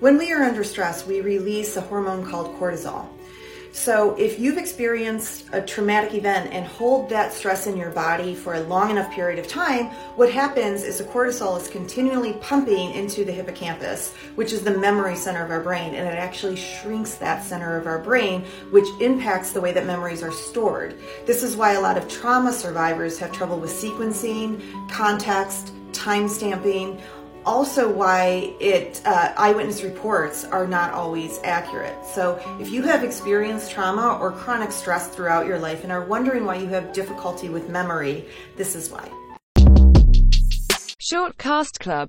When we are under stress, we release a hormone called cortisol. So, if you've experienced a traumatic event and hold that stress in your body for a long enough period of time, what happens is the cortisol is continually pumping into the hippocampus, which is the memory center of our brain, and it actually shrinks that center of our brain, which impacts the way that memories are stored. This is why a lot of trauma survivors have trouble with sequencing, context, time stamping also why it uh, eyewitness reports are not always accurate. So if you have experienced trauma or chronic stress throughout your life and are wondering why you have difficulty with memory this is why. Short Cast Club